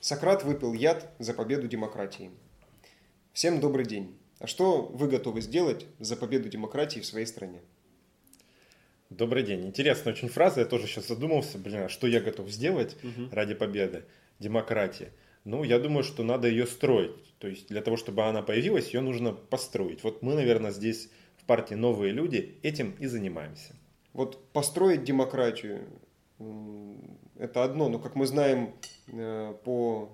Сократ выпил яд за победу демократии. Всем добрый день. А что вы готовы сделать за победу демократии в своей стране? Добрый день. Интересная очень фраза. Я тоже сейчас задумался, блин, а что я готов сделать Мгм. ради победы демократии? Ну, я думаю, что надо ее строить. То есть для того, чтобы она появилась, ее нужно построить. Вот мы, наверное, здесь в партии «Новые люди» этим и занимаемся. Вот построить демократию это одно, но, как мы знаем, по,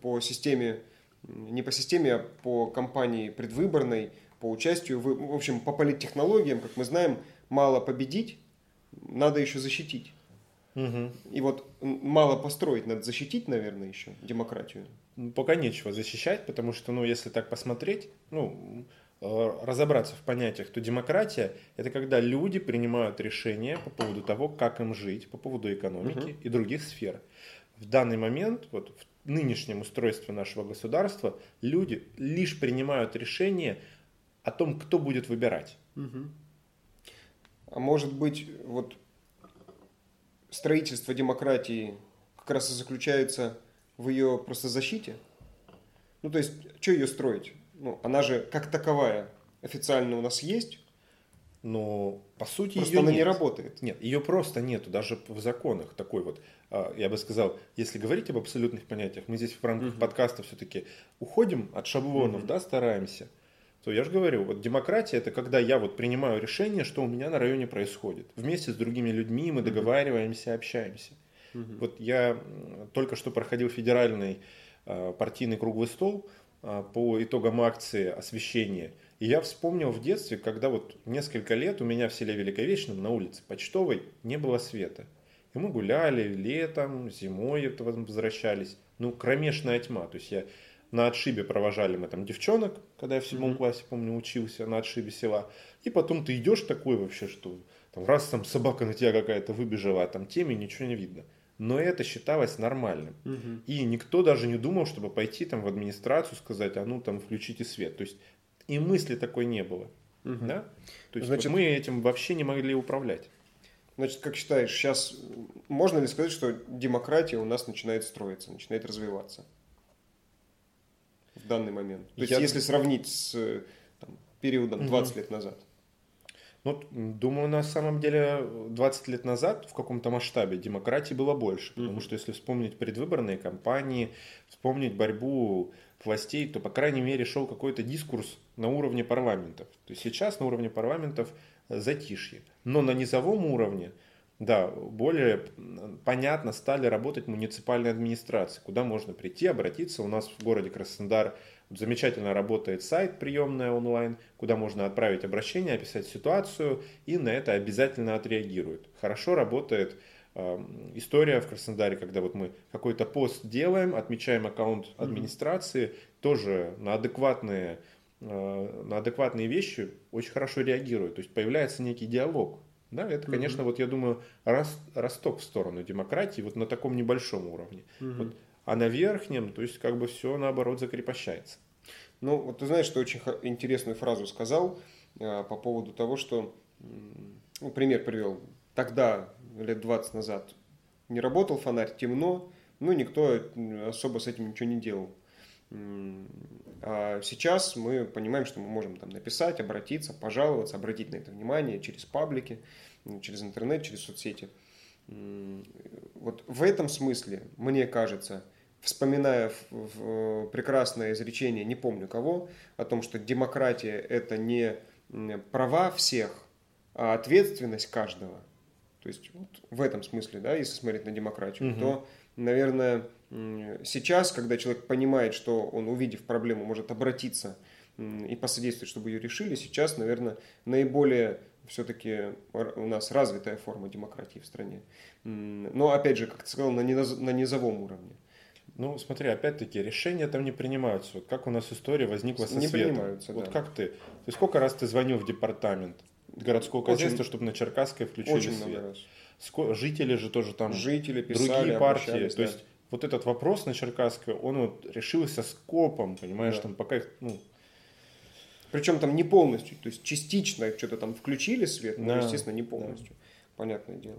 по системе, не по системе, а по кампании предвыборной, по участию, в, в общем, по политтехнологиям, как мы знаем, мало победить, надо еще защитить. Мгм. И вот мало построить, надо защитить, наверное, еще демократию. Ну, Пока нечего защищать, потому что, ну, если так посмотреть, ну, э, разобраться в понятиях, то демократия – это когда люди принимают решения по поводу того, как им жить, по поводу экономики и других сфер. В данный момент, вот в нынешнем устройстве нашего государства, люди лишь принимают решения о том, кто будет выбирать. А может быть, вот строительство демократии как раз и заключается в ее просто защите? Ну, то есть, что ее строить? Ну, она же как таковая официально у нас есть, Но, по сути, просто ее она нет. не работает. Нет, ее просто нету, даже в законах такой вот, а, я бы сказал, если говорить об абсолютных понятиях, мы здесь в рамках Мгм. подкаста все-таки уходим от шаблонов, Мгм. да, стараемся, то я же говорю, вот демократия это когда я вот принимаю решение, что у меня на районе происходит. Вместе с другими людьми мы договариваемся, общаемся. Мгм. Вот я только что проходил федеральный а, партийный круглый стол а, по итогам акции освещения. И я вспомнил в детстве, когда вот несколько лет у меня в селе Великовечном на улице Почтовой не было света. И мы гуляли летом, зимой это возвращались. Ну, кромешная тьма. То есть я на отшибе провожали мы там девчонок, когда я в седьмом Мгм. классе, помню, учился на отшибе села. И потом ты идешь такой вообще, что там раз там собака на тебя какая-то выбежала, а там теме ничего не видно. Но это считалось нормальным. Мгм. И никто даже не думал, чтобы пойти там в администрацию, сказать, а ну там включите свет. То есть и мысли такой не было. Мгм. Да? То есть Значит- мы этим вообще не могли управлять. Значит, как считаешь, сейчас можно ли сказать, что демократия у нас начинает строиться, начинает развиваться в данный момент? То есть, Я- если сравнить с э, там, периодом Мгм. 20 лет назад. Ну, думаю, на самом деле 20 лет назад в каком-то масштабе демократии было больше. Потому Мгм. что если вспомнить предвыборные кампании, вспомнить борьбу властей, то, по крайней мере, шел какой-то дискурс на уровне парламентов. То есть сейчас на уровне парламентов э, затишье. Но на низовом уровне, да, более понятно стали работать муниципальные администрации, куда можно прийти, обратиться. У нас в городе Краснодар замечательно работает сайт приемная онлайн, куда можно отправить обращение, описать ситуацию, и на это обязательно отреагируют. Хорошо работает э, история в Краснодаре, когда вот мы какой-то пост делаем, отмечаем аккаунт администрации, тоже на адекватные, э, на адекватные вещи очень хорошо реагируют. То есть появляется некий диалог. Да, это, конечно, вот я думаю, росток в сторону демократии вот на таком небольшом уровне. Вот. А на верхнем, то есть как бы все наоборот закрепощается. Ну, вот ты знаешь, что очень интересную фразу сказал э, по поводу того, что, ну, пример привел, тогда, лет 20 назад, не работал фонарь, темно, ну, никто особо с этим ничего не делал. А сейчас мы понимаем, что мы можем там написать, обратиться, пожаловаться, обратить на это внимание через паблики, через интернет, через соцсети. Вот в этом смысле, мне кажется, вспоминая в- в прекрасное изречение, не помню кого, о том, что демократия – это не права всех, а ответственность каждого. То есть вот в этом смысле, да, если смотреть на демократию, Мгм. то, наверное, сейчас, когда человек понимает, что он, увидев проблему, может обратиться и посодействовать, чтобы ее решили, сейчас, наверное, наиболее все-таки у нас развитая форма демократии в стране. Но, опять же, как ты сказал, на низовом уровне. Ну, смотри, опять-таки, решения там не принимаются. Вот как у нас история возникла со Не светом. принимаются, Вот да. как ты? Ты сколько раз ты звонил в департамент городского хозяйства, чтобы на Черкасской включили Очень свет? много раз. Ско- Жители же тоже там, Жители писали, другие партии. То да. есть вот этот вопрос на Черкасской, он вот решился скопом, понимаешь, Да. там пока их, ну, Причем там не полностью, то есть частично что-то там включили свет, но, Да, естественно, не полностью. Понятное дело.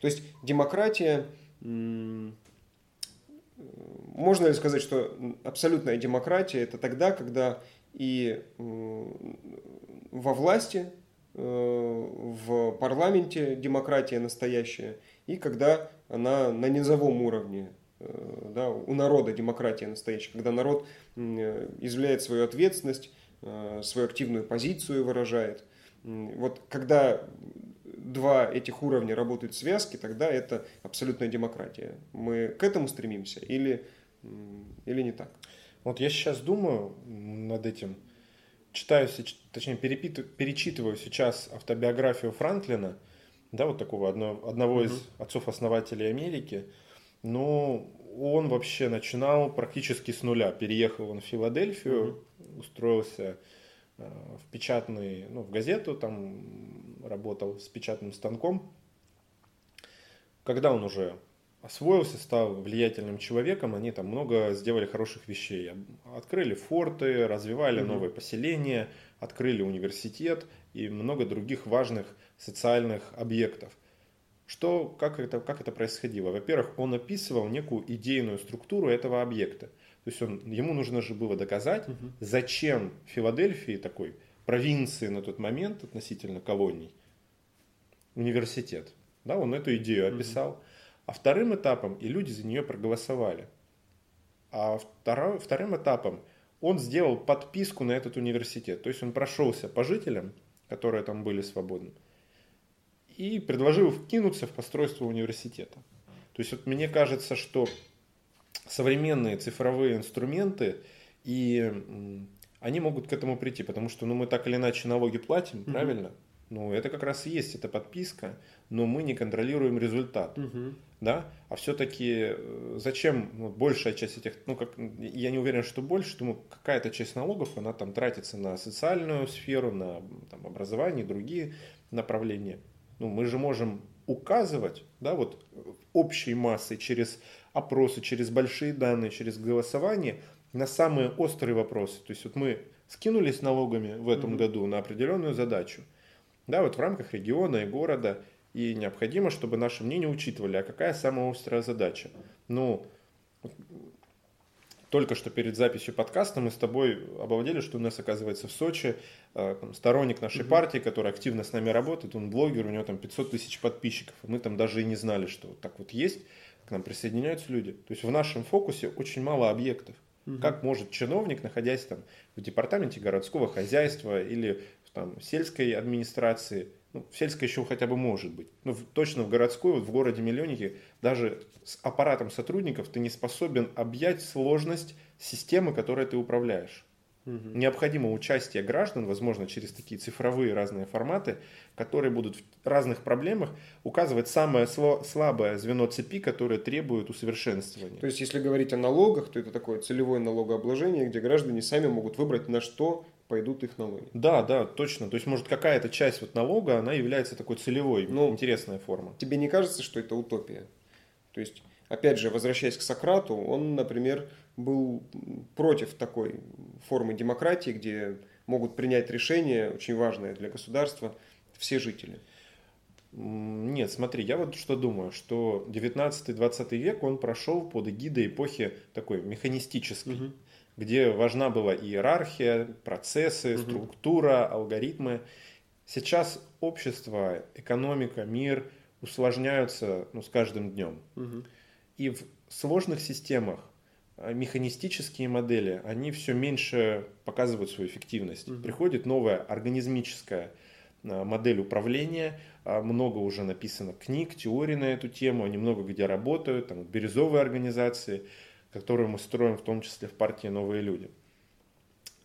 То есть демократия м, можно ли сказать, что абсолютная демократия это тогда, когда и во власти, э, в парламенте демократия настоящая, и когда она на низовом уровне, э, да, у народа демократия настоящая, когда народ изъявляет свою ответственность, э, свою активную позицию выражает. Вот когда два этих уровня работают в связке, тогда это абсолютная демократия. Мы к этому стремимся или, или не так? Вот я сейчас думаю над этим, читаю, точнее перечитываю сейчас автобиографию Франклина, да, вот такого одного, одного угу. из отцов-основателей Америки. Ну, он вообще начинал практически с нуля. Переехал он в Филадельфию, угу. устроился э, в печатный, ну, в газету, там работал с печатным станком. Когда он уже освоился, стал влиятельным человеком, они там много сделали хороших вещей. Открыли форты, развивали mm новые поселения, открыли университет и много других важных социальных объектов. Что, как, это, как это происходило? Во-первых, он описывал некую идейную структуру этого объекта. То есть он, ему нужно же было доказать, угу. зачем Филадельфии, такой провинции на тот момент относительно колоний, университет. Да, он эту идею описал. Угу. А вторым этапом, и люди за нее проголосовали. А второ, вторым этапом он сделал подписку на этот университет. То есть он прошелся по жителям, которые там были свободны, и предложил вкинуться в постройство университета. То есть вот мне кажется, что современные цифровые инструменты, и они могут к этому прийти, потому что ну, мы так или иначе налоги платим, mm-hmm. правильно? Ну, это как раз и есть эта подписка, но мы не контролируем результат. Угу. Да? А все-таки э, зачем ну, большая часть этих, ну, как, я не уверен, что больше, думаю, какая-то часть налогов, она там тратится на социальную сферу, на там, образование, другие направления. Ну, мы же можем указывать, да, вот общей массой через опросы, через большие данные, через голосование на самые острые вопросы. То есть вот мы скинулись налогами в этом mm году на определенную задачу, да, вот в рамках региона и города, и необходимо, чтобы наше мнение учитывали, а какая самая острая задача. Ну, только что перед записью подкаста мы с тобой обалдели, что у нас, оказывается, в Сочи э, там, сторонник нашей mm-hmm. партии, который активно с нами работает, он блогер, у него там 500 тысяч подписчиков, и мы там даже и не знали, что вот так вот есть, к нам присоединяются люди. То есть в нашем фокусе очень мало объектов. Угу. Как может чиновник, находясь там в департаменте городского хозяйства или там, сельской администрации, ну, в сельской еще хотя бы может быть, но в, точно в городской, вот в городе миллионники, даже с аппаратом сотрудников ты не способен объять сложность системы, которой ты управляешь. Угу. Необходимо участие граждан, возможно, через такие цифровые разные форматы, которые будут в разных проблемах указывать самое слабое звено цепи, которое требует усовершенствования. То есть, если говорить о налогах, то это такое целевое налогообложение, где граждане сами могут выбрать, на что пойдут их налоги. Да, да, точно. То есть, может, какая-то часть вот налога, она является такой целевой, ну, интересная форма. Тебе не кажется, что это утопия? То есть, опять же, возвращаясь к Сократу, он, например, был против такой формы демократии, где могут принять решение, очень важное для государства, все жители. Нет, смотри, я вот что думаю, что 19-20 век он прошел под эгидой эпохи такой механистической. Угу где важна была иерархия, процессы, структура, алгоритмы. Сейчас общество, экономика, мир усложняются ну, с каждым днем. Угу. И в сложных системах а, механистические модели, они все меньше показывают свою эффективность. Угу. Приходит новая организмическая а, модель управления, а, много уже написано книг, теорий на эту тему, они много где работают, там бирюзовые организации – которую мы строим в том числе в партии «Новые люди».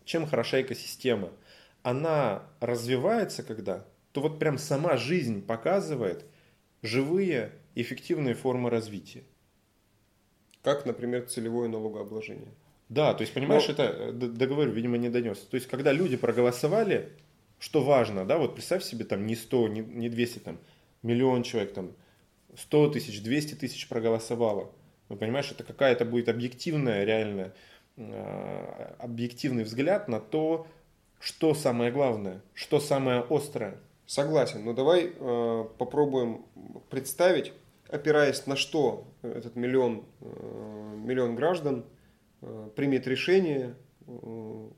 Чем хороша экосистема? Она развивается когда? То вот прям сама жизнь показывает живые эффективные формы развития. Как, например, целевое налогообложение. Да, то есть, понимаешь, Но... это, э, договорю, видимо, не донес. То есть, когда люди проголосовали, что важно, да, вот представь себе там не 100, не, не 200, там, миллион человек, там, 100 тысяч, 200 тысяч проголосовало. Ну, понимаешь, это какая-то будет объективная, реально э, объективный взгляд на то, что самое главное, что самое острое. Согласен, но давай э, попробуем представить, опираясь на что этот миллион, э, миллион граждан э, примет решение э,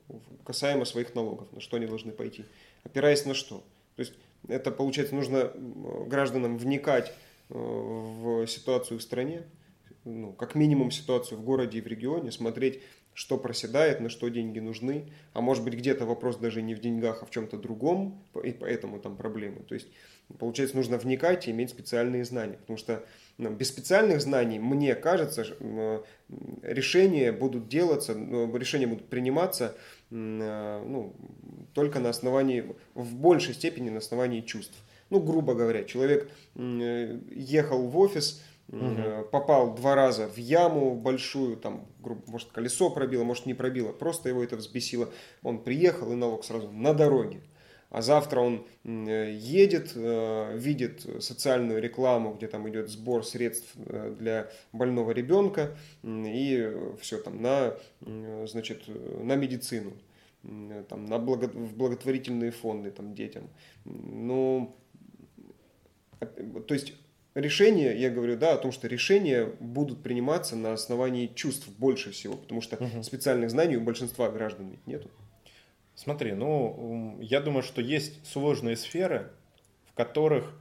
касаемо своих налогов, на что они должны пойти. Опираясь на что? То есть это, получается, нужно гражданам вникать в ситуацию в стране, ну, как минимум ситуацию в городе и в регионе, смотреть, что проседает, на что деньги нужны, а может быть где-то вопрос даже не в деньгах, а в чем-то другом, и поэтому там проблемы. То есть, получается, нужно вникать и иметь специальные знания, потому что ну, без специальных знаний, мне кажется, решения будут делаться, ну, решения будут приниматься э, ну, только на основании, в большей степени на основании чувств. Ну, грубо говоря, человек э, ехал в офис, угу. попал два раза в яму большую, там, может, колесо пробило, может, не пробило, просто его это взбесило. Он приехал и налог сразу на дороге. А завтра он э, едет, э, видит социальную рекламу, где там идет сбор средств для больного ребенка и все там на, значит, на медицину, там, на благо, в благотворительные фонды там, детям. Ну, то есть решения, я говорю, да, о том, что решения будут приниматься на основании чувств больше всего, потому что угу. специальных знаний у большинства граждан ведь нету. Смотри, ну, я думаю, что есть сложные сферы, в которых,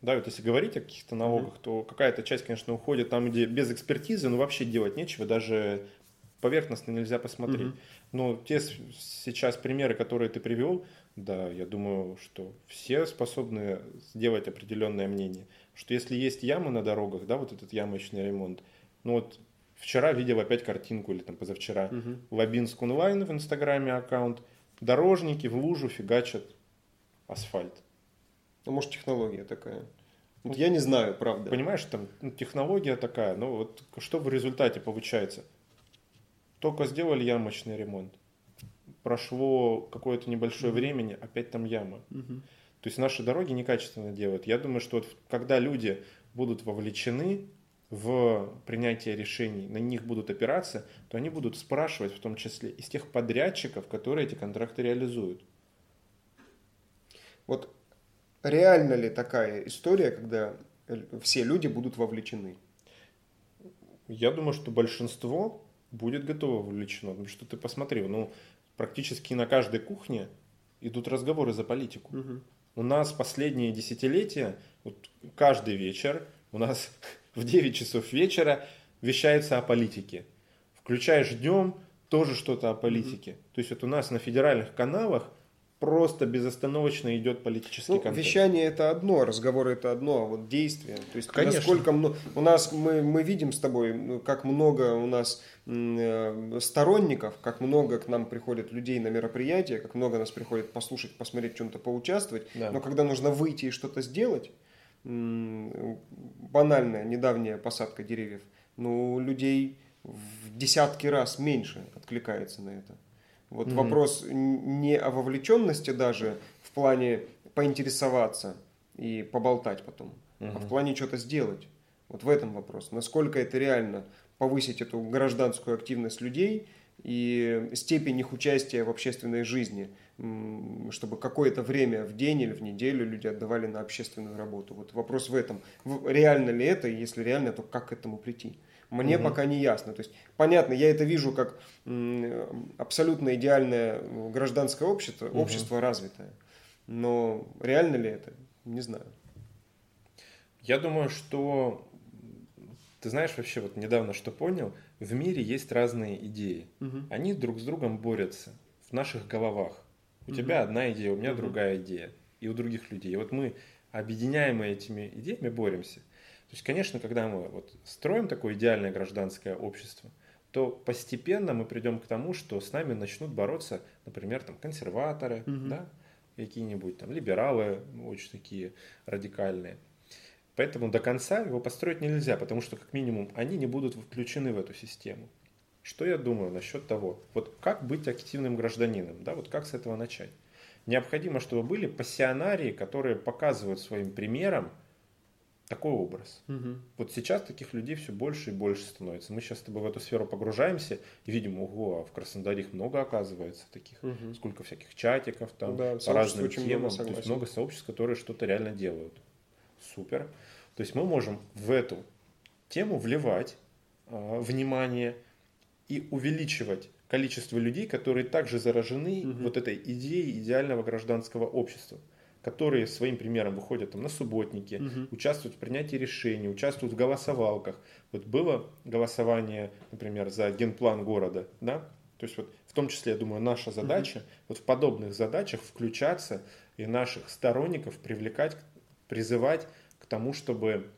да, вот если говорить о каких-то налогах, угу. то какая-то часть, конечно, уходит там, где без экспертизы, ну, вообще делать нечего, даже поверхностно нельзя посмотреть. Угу. Но те сейчас примеры, которые ты привел, да, я думаю, что все способны сделать определенное мнение что если есть ямы на дорогах, да, вот этот ямочный ремонт, ну вот вчера видел опять картинку или там позавчера, угу. Лабинск онлайн в инстаграме аккаунт, дорожники в лужу фигачат асфальт. Ну, может, технология такая. Вот я не знаю, правда. Понимаешь, там ну, технология такая, но вот что в результате получается? Только сделали ямочный ремонт. Прошло какое-то небольшое mm времени, опять там яма. mm то есть наши дороги некачественно делают. Я думаю, что вот когда люди будут вовлечены в принятие решений, на них будут опираться, то они будут спрашивать в том числе из тех подрядчиков, которые эти контракты реализуют. Вот реально ли такая история, когда все люди будут вовлечены? Я думаю, что большинство будет готово вовлечено. Потому что ты посмотри, ну, практически на каждой кухне идут разговоры за политику. Угу. У нас последние десятилетия, вот каждый вечер, у нас в 9 часов вечера вещается о политике. Включаешь днем, тоже что-то о политике. Mm-hmm. То есть вот у нас на федеральных каналах просто безостановочно идет политический ну, контент. Вещание это одно, разговоры это одно, а вот действия. То есть Конечно. насколько много... У нас мы, мы видим с тобой, ну, как много у нас э, сторонников, как много к нам приходит людей на мероприятия, как много нас приходит послушать, посмотреть, чем-то поучаствовать. Да. Но когда нужно выйти и что-то сделать, банальная недавняя посадка деревьев, ну, людей в десятки раз меньше откликается на это. Вот mm-hmm. вопрос не о вовлеченности даже в плане поинтересоваться и поболтать потом, mm-hmm. а в плане что-то сделать. Вот в этом вопрос. Насколько это реально повысить эту гражданскую активность людей и степень их участия в общественной жизни, чтобы какое-то время в день или в неделю люди отдавали на общественную работу. Вот вопрос в этом. Реально ли это, и если реально, то как к этому прийти? Мне угу. пока не ясно. То есть, понятно, я это вижу как абсолютно идеальное гражданское общество, угу. общество развитое. Но реально ли это? Не знаю. Я думаю, что ты знаешь вообще вот недавно что понял, в мире есть разные идеи. Угу. Они друг с другом борются в наших головах. У угу. тебя одна идея, у меня угу. другая идея, и у других людей. И вот мы объединяемые этими идеями боремся. То есть, конечно, когда мы вот строим такое идеальное гражданское общество, то постепенно мы придем к тому, что с нами начнут бороться, например, там консерваторы, угу. да, какие-нибудь там либералы, очень такие радикальные. Поэтому до конца его построить нельзя, потому что как минимум они не будут включены в эту систему. Что я думаю насчет того, вот как быть активным гражданином, да, вот как с этого начать? Необходимо, чтобы были пассионарии, которые показывают своим примером, такой образ. Угу. Вот сейчас таких людей все больше и больше становится. Мы сейчас с тобой в эту сферу погружаемся и видим, ого, а в Краснодаре их много оказывается таких. Угу. Сколько всяких чатиков там да, по разным темам. Много, То есть много сообществ, которые что-то реально делают. Супер. То есть мы можем в эту тему вливать э, внимание и увеличивать количество людей, которые также заражены угу. вот этой идеей идеального гражданского общества которые своим примером выходят там, на субботники, угу. участвуют в принятии решений, участвуют в голосовалках. Вот было голосование, например, за генплан города, да? То есть вот в том числе, я думаю, наша задача угу. вот в подобных задачах включаться и наших сторонников привлекать, призывать к тому, чтобы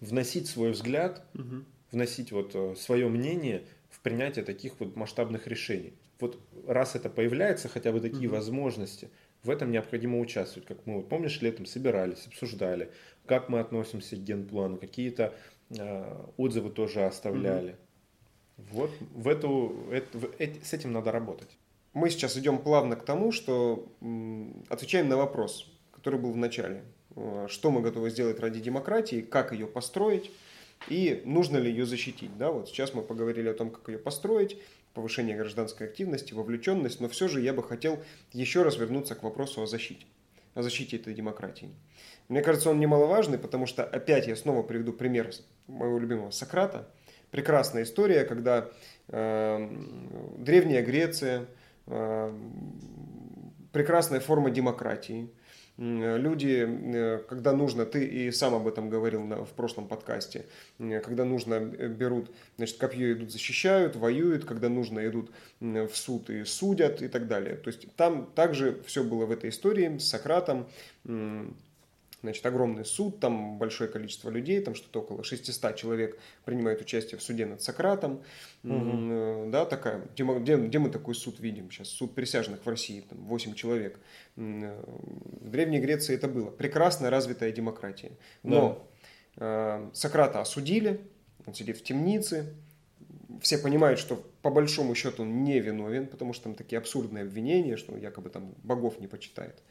вносить свой взгляд, угу. вносить вот э, свое мнение в принятие таких вот масштабных решений. Вот раз это появляется, хотя бы такие угу. возможности, в этом необходимо участвовать. Как мы, помнишь, летом собирались, обсуждали, как мы относимся к генплану, какие-то э, отзывы тоже оставляли. Угу. Вот в эту, это, в, эти, с этим надо работать. Мы сейчас идем плавно к тому, что м, отвечаем на вопрос, который был в начале. Э, что мы готовы сделать ради демократии, как ее построить и нужно ли ее защитить. Да? Вот сейчас мы поговорили о том, как ее построить, повышение гражданской активности, вовлеченность, но все же я бы хотел еще раз вернуться к вопросу о защите, о защите этой демократии. Мне кажется, он немаловажный, потому что опять я снова приведу пример моего любимого Сократа. Прекрасная история, когда э, древняя Греция, э, прекрасная форма демократии – люди, э, когда нужно, ты и сам об этом говорил в прошлом подкасте, когда нужно, э, берут, значит, копье идут защищают, воюют, когда нужно, идут в суд и судят и так далее. То есть там также все было в этой истории с Сократом, Значит, огромный суд, там большое количество людей, там что-то около 600 человек принимает участие в суде над Сократом. Угу. Да, такая, где, где, где мы такой суд видим сейчас? Суд присяжных в России, там 8 человек. Э, в Древней Греции это было. Прекрасная развитая демократия. Но да. э, Сократа осудили, он сидит в темнице, все понимают, что по большому счету он не виновен, потому что там такие абсурдные обвинения, что он якобы там богов не почитает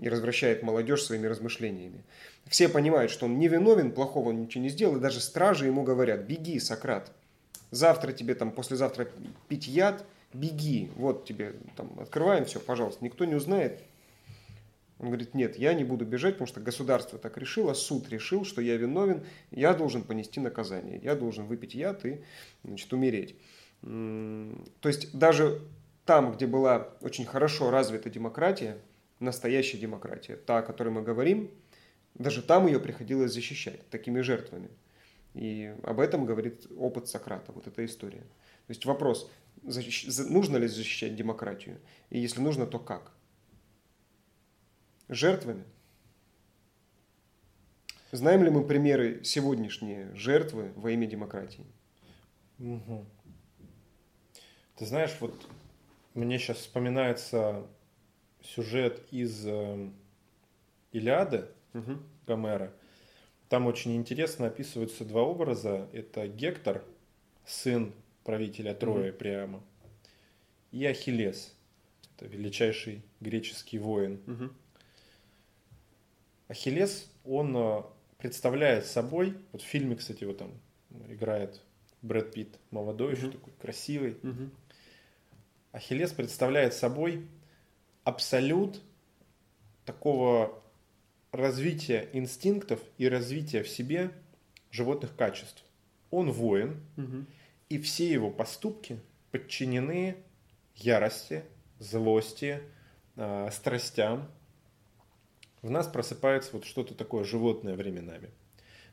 и развращает молодежь своими размышлениями. Все понимают, что он не виновен, плохого он ничего не сделал, и даже стражи ему говорят, беги, Сократ, завтра тебе там, послезавтра пить яд, беги, вот тебе там открываем все, пожалуйста, никто не узнает. Он говорит, нет, я не буду бежать, потому что государство так решило, суд решил, что я виновен, я должен понести наказание, я должен выпить яд и значит, умереть. То есть даже там, где была очень хорошо развита демократия, настоящая демократия, та, о которой мы говорим, даже там ее приходилось защищать такими жертвами. И об этом говорит опыт Сократа, вот эта история. То есть вопрос, нужно ли защищать демократию? И если нужно, то как? Жертвами? Знаем ли мы примеры сегодняшние жертвы во имя демократии? Угу. Ты знаешь, вот мне сейчас вспоминается сюжет из э, Илиады угу. Гомера. Там очень интересно описываются два образа. Это Гектор, сын правителя Троя угу. прямо, и Ахиллес. Это величайший греческий воин. Угу. Ахиллес, он э, представляет собой, вот в фильме, кстати, его там играет Брэд Питт, молодой, угу. еще такой красивый. Угу. Ахиллес представляет собой абсолют такого развития инстинктов и развития в себе животных качеств. Он воин, угу. и все его поступки подчинены ярости, злости, э, страстям. В нас просыпается вот что-то такое животное временами.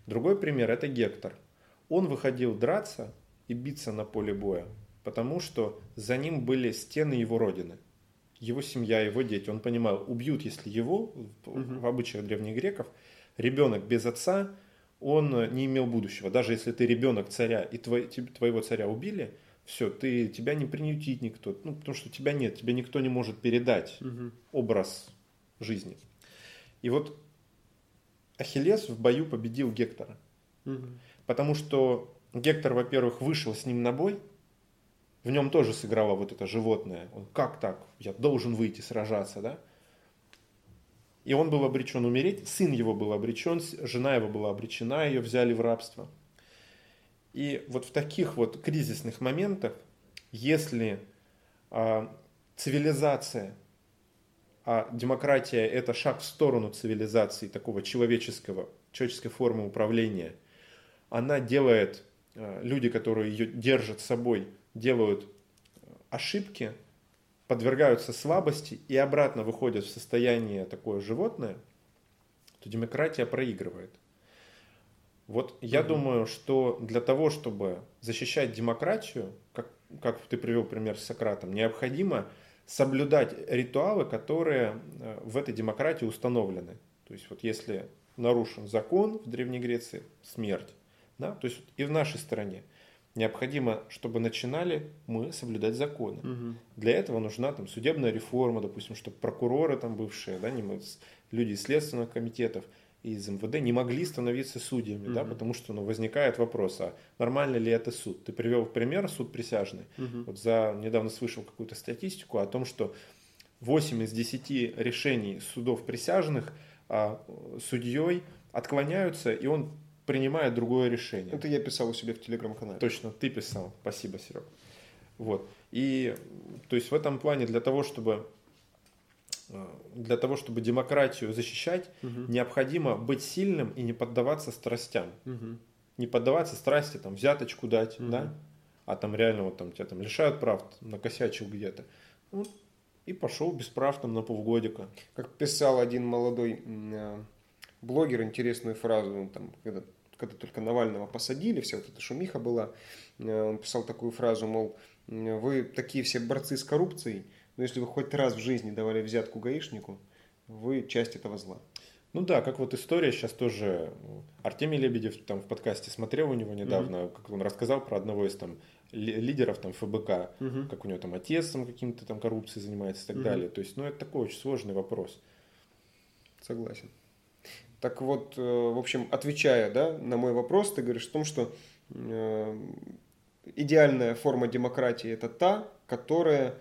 Другой пример это Гектор. Он выходил драться и биться на поле боя, потому что за ним были стены его родины его семья, его дети. Он понимал, убьют, если его, угу. в обычаях древних греков, ребенок без отца, он не имел будущего. Даже если ты ребенок царя и твой, твоего царя убили, все, ты, тебя не приютит никто, ну, потому что тебя нет, тебе никто не может передать угу. образ жизни. И вот Ахиллес в бою победил Гектора. Угу. Потому что Гектор, во-первых, вышел с ним на бой, в нем тоже сыграло вот это животное. Он, как так? Я должен выйти сражаться, да? И он был обречен умереть, сын его был обречен, жена его была обречена, ее взяли в рабство. И вот в таких вот кризисных моментах, если а, цивилизация, а демократия это шаг в сторону цивилизации такого человеческого, человеческой формы управления, она делает, э, люди, которые ее держат собой, делают ошибки, подвергаются слабости и обратно выходят в состояние такое животное, то демократия проигрывает. Вот я угу. думаю, что для того, чтобы защищать демократию, как, как ты привел пример с Сократом, необходимо соблюдать ритуалы, которые э, в этой демократии установлены. То есть вот если нарушен закон в Древней Греции, смерть. Да? То есть и в нашей стране необходимо, чтобы начинали мы соблюдать законы. Угу. Для этого нужна там судебная реформа, допустим, чтобы прокуроры там бывшие, да, не мы, люди из следственных комитетов, из МВД не могли становиться судьями, угу. да, потому что ну, возникает вопрос, а нормально ли это суд? Ты привел в пример суд присяжный. Угу. Вот за недавно слышал какую-то статистику о том, что 8 из 10 решений судов присяжных а, судьей отклоняются, и он принимает другое решение. Это я писал у себя в телеграм-канале. Точно, ты писал. Спасибо, Серег. Вот. И то есть в этом плане для того, чтобы Э, для того, чтобы демократию защищать, угу. необходимо быть сильным и не поддаваться страстям. Угу. Не поддаваться страсти, там, взяточку дать, угу. да? А там реально вот там тебя там лишают прав, накосячил где-то. Ну, и пошел без прав там на полгодика. Как писал один молодой э, блогер интересную фразу, там, когда, когда только Навального посадили, вся вот эта шумиха была, э, он писал такую фразу, мол, вы такие все борцы с коррупцией, но если вы хоть раз в жизни давали взятку гаишнику, вы часть этого зла. Ну да, как вот история сейчас тоже. Артемий Лебедев там в подкасте смотрел у него недавно, mm-hmm. как он рассказал про одного из там лидеров там ФБК, mm-hmm. как у него там отец там каким-то там коррупцией занимается и так mm-hmm. далее. То есть, ну это такой очень сложный вопрос. Согласен. Так вот, э, в общем, отвечая да, на мой вопрос, ты говоришь о том, что э, идеальная форма демократии это та, которая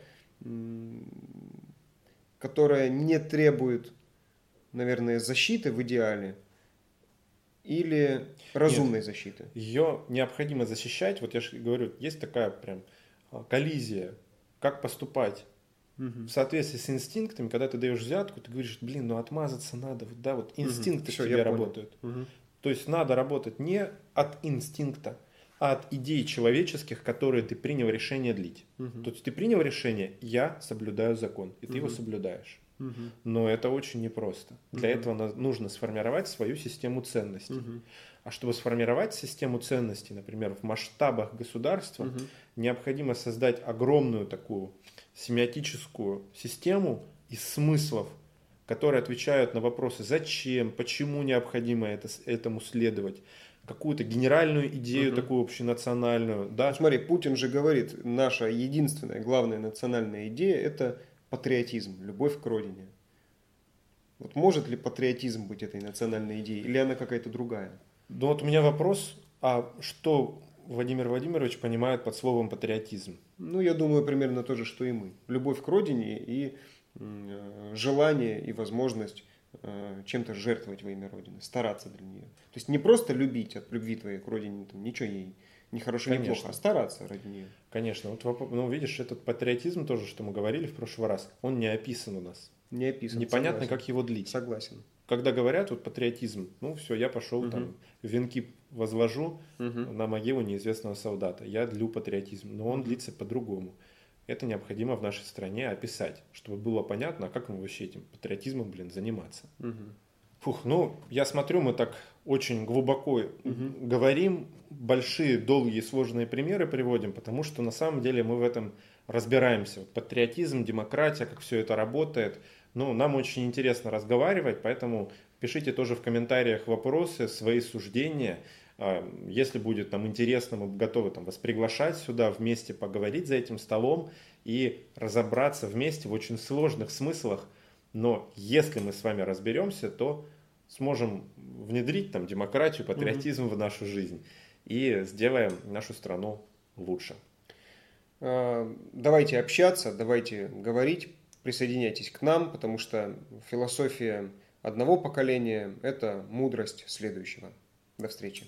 которая не требует, наверное, защиты в идеале, или разумной Нет, защиты? Ее необходимо защищать. Вот я же говорю, есть такая прям а, коллизия, как поступать угу. в соответствии с инстинктами, когда ты даешь взятку, ты говоришь, блин, ну отмазаться надо, вот, да, вот инстинкты угу. Все, в тебе работают. Угу. То есть надо работать не от инстинкта, от идей человеческих, которые ты принял решение длить. Угу. То есть ты принял решение, я соблюдаю закон, и ты угу. его соблюдаешь. Угу. Но это очень непросто. Для угу. этого нужно сформировать свою систему ценностей. Угу. А чтобы сформировать систему ценностей, например, в масштабах государства, угу. необходимо создать огромную такую семиотическую систему из смыслов, которые отвечают на вопросы, зачем, почему необходимо это, этому следовать, какую-то генеральную идею угу. такую общенациональную. Да? Смотри, Путин же говорит, наша единственная, главная национальная идея – это патриотизм, любовь к родине. Вот может ли патриотизм быть этой национальной идеей, или она какая-то другая? Ну вот у меня вопрос, а что Владимир Владимирович понимает под словом патриотизм? Ну, я думаю, примерно то же, что и мы. Любовь к родине и э, желание и возможность Э, чем-то жертвовать во имя Родины, стараться для нее. То есть не просто любить от любви твоей к Родине, там, ничего ей не хорошо, не плохо, а стараться ради нее. Конечно. Вот, ну, видишь, этот патриотизм тоже, что мы говорили в прошлый раз, он не описан у нас. Не описан. Непонятно, согласен. как его длить. Согласен. Когда говорят вот патриотизм, ну все, я пошел угу. там венки возложу угу. на могилу неизвестного солдата. Я длю патриотизм, но он длится по-другому это необходимо в нашей стране описать, чтобы было понятно, как мы вообще этим патриотизмом, блин, заниматься. Угу. Фух, ну, я смотрю, мы так очень глубоко угу. говорим, большие, долгие, сложные примеры приводим, потому что на самом деле мы в этом разбираемся. Вот патриотизм, демократия, как все это работает. Ну, нам очень интересно разговаривать, поэтому пишите тоже в комментариях вопросы, свои суждения. А, если будет там интересно, мы готовы там, вас приглашать сюда, вместе поговорить за этим столом и разобраться вместе в очень сложных смыслах. Но если мы с вами разберемся, то сможем внедрить там демократию, патриотизм угу. в нашу жизнь и сделаем нашу страну лучше. А, давайте общаться, давайте говорить, присоединяйтесь к нам, потому что философия одного поколения – это мудрость следующего. До встречи.